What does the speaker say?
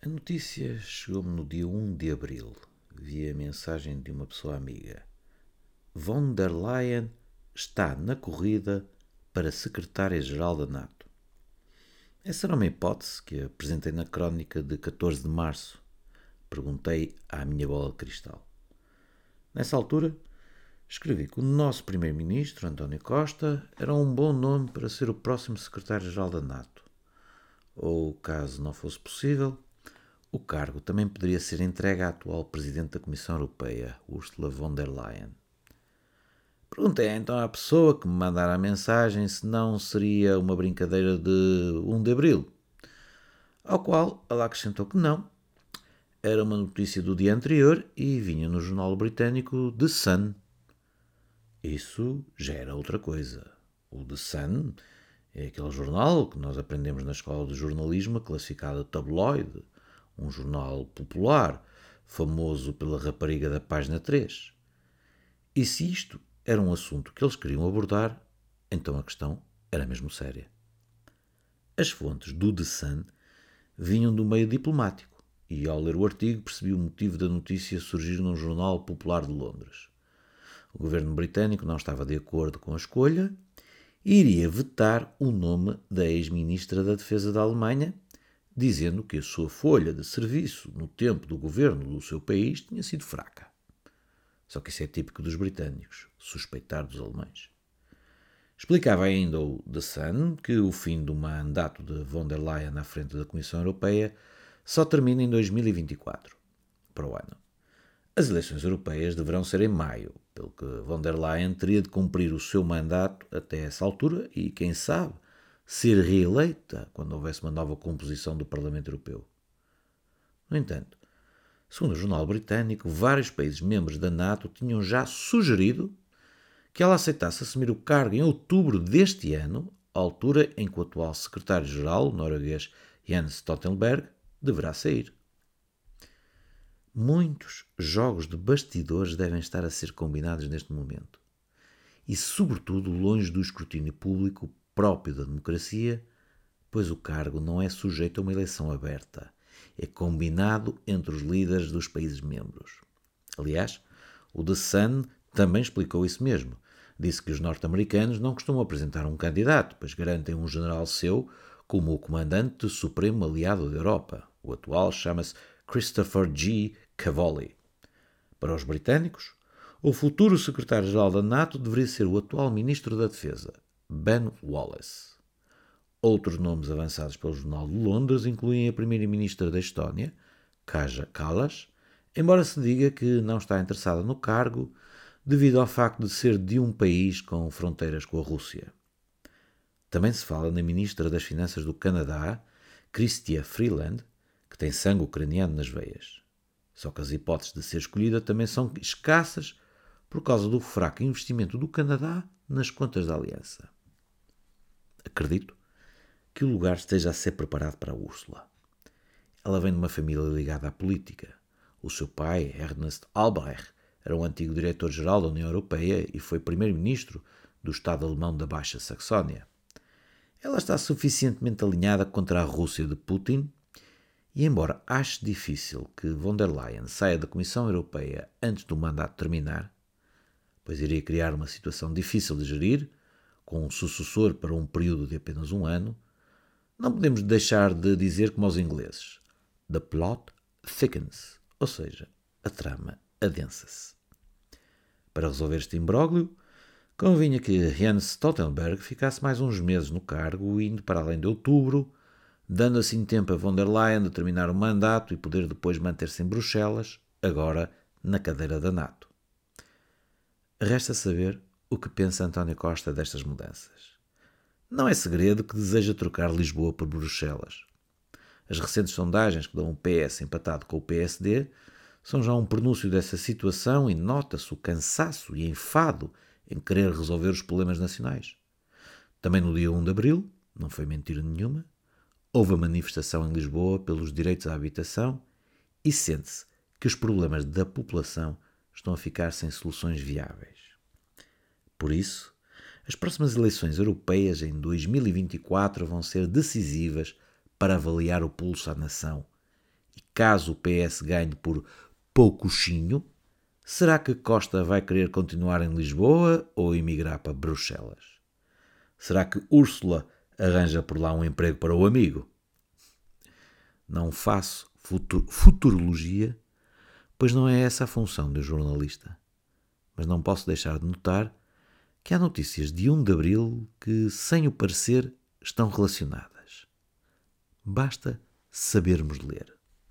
A notícia chegou-me no dia 1 de abril, via mensagem de uma pessoa amiga. Von der Leyen está na corrida para secretária-geral da NATO. Essa era uma hipótese que apresentei na crónica de 14 de março. Perguntei à minha bola de cristal. Nessa altura, escrevi que o nosso primeiro-ministro, António Costa, era um bom nome para ser o próximo secretário-geral da NATO. Ou, caso não fosse possível, o cargo também poderia ser entregue à atual Presidente da Comissão Europeia, Ursula von der Leyen. Perguntei então à pessoa que me mandara a mensagem se não seria uma brincadeira de 1 de Abril, ao qual ela acrescentou que não. Era uma notícia do dia anterior e vinha no jornal britânico The Sun. Isso já era outra coisa. O The Sun é aquele jornal que nós aprendemos na escola de jornalismo classificado tabloide, um jornal popular, famoso pela rapariga da página 3. E se isto era um assunto que eles queriam abordar, então a questão era mesmo séria. As fontes do The Sun vinham do meio diplomático e, ao ler o artigo, percebi o motivo da notícia surgir num jornal popular de Londres. O governo britânico não estava de acordo com a escolha e iria vetar o nome da ex-ministra da Defesa da Alemanha, dizendo que a sua folha de serviço no tempo do governo do seu país tinha sido fraca. Só que isso é típico dos britânicos, suspeitar dos alemães. Explicava ainda o The Sun que o fim do mandato de von der Leyen à frente da Comissão Europeia só termina em 2024, para o ano. As eleições europeias deverão ser em maio, pelo que von der Leyen teria de cumprir o seu mandato até essa altura e, quem sabe, ser reeleita quando houvesse uma nova composição do Parlamento Europeu. No entanto, segundo o jornal britânico, vários países membros da NATO tinham já sugerido que ela aceitasse assumir o cargo em outubro deste ano, altura em que o atual secretário-geral, norueguês Jens Stoltenberg, deverá sair. Muitos jogos de bastidores devem estar a ser combinados neste momento. E, sobretudo, longe do escrutínio público próprio da democracia, pois o cargo não é sujeito a uma eleição aberta. É combinado entre os líderes dos países membros. Aliás, o The Sun também explicou isso mesmo. Disse que os norte-americanos não costumam apresentar um candidato, pois garantem um general seu como o comandante supremo aliado da Europa. O atual chama-se Christopher G. Cavoli. Para os britânicos, o futuro secretário-geral da NATO deveria ser o atual ministro da Defesa, Ben Wallace. Outros nomes avançados pelo Jornal de Londres incluem a primeira-ministra da Estónia, Kaja Kallas, embora se diga que não está interessada no cargo devido ao facto de ser de um país com fronteiras com a Rússia. Também se fala na ministra das Finanças do Canadá, Chrystia Freeland, que tem sangue ucraniano nas veias. Só que as hipóteses de ser escolhida também são escassas por causa do fraco investimento do Canadá nas contas da Aliança. Acredito que o lugar esteja a ser preparado para Úrsula. Ela vem de uma família ligada à política. O seu pai, Ernest Albrecht, era um antigo diretor-geral da União Europeia e foi primeiro-ministro do Estado alemão da Baixa Saxónia. Ela está suficientemente alinhada contra a Rússia de Putin e, embora ache difícil que von der Leyen saia da Comissão Europeia antes do mandato terminar, pois iria criar uma situação difícil de gerir, com um sucessor para um período de apenas um ano, não podemos deixar de dizer como aos ingleses: The plot thickens, ou seja, a trama adensa-se. Para resolver este imbróglio, convinha que Jens Stoltenberg ficasse mais uns meses no cargo, indo para além de outubro, dando assim tempo a von der Leyen de terminar o mandato e poder depois manter-se em Bruxelas, agora na cadeira da NATO. Resta saber o que pensa António Costa destas mudanças. Não é segredo que deseja trocar Lisboa por Bruxelas. As recentes sondagens que dão um PS empatado com o PSD são já um pronúncio dessa situação e nota-se o cansaço e enfado em querer resolver os problemas nacionais. Também no dia 1 de abril, não foi mentira nenhuma, houve a manifestação em Lisboa pelos direitos à habitação e sente-se que os problemas da população estão a ficar sem soluções viáveis. Por isso, as próximas eleições europeias em 2024 vão ser decisivas para avaliar o pulso à nação E caso o PS ganhe por poucochinho, será que Costa vai querer continuar em Lisboa ou emigrar para Bruxelas? Será que Úrsula arranja por lá um emprego para o amigo? Não faço futurologia, pois não é essa a função de um jornalista. Mas não posso deixar de notar que há notícias de 1 de abril que, sem o parecer, estão relacionadas. Basta sabermos ler.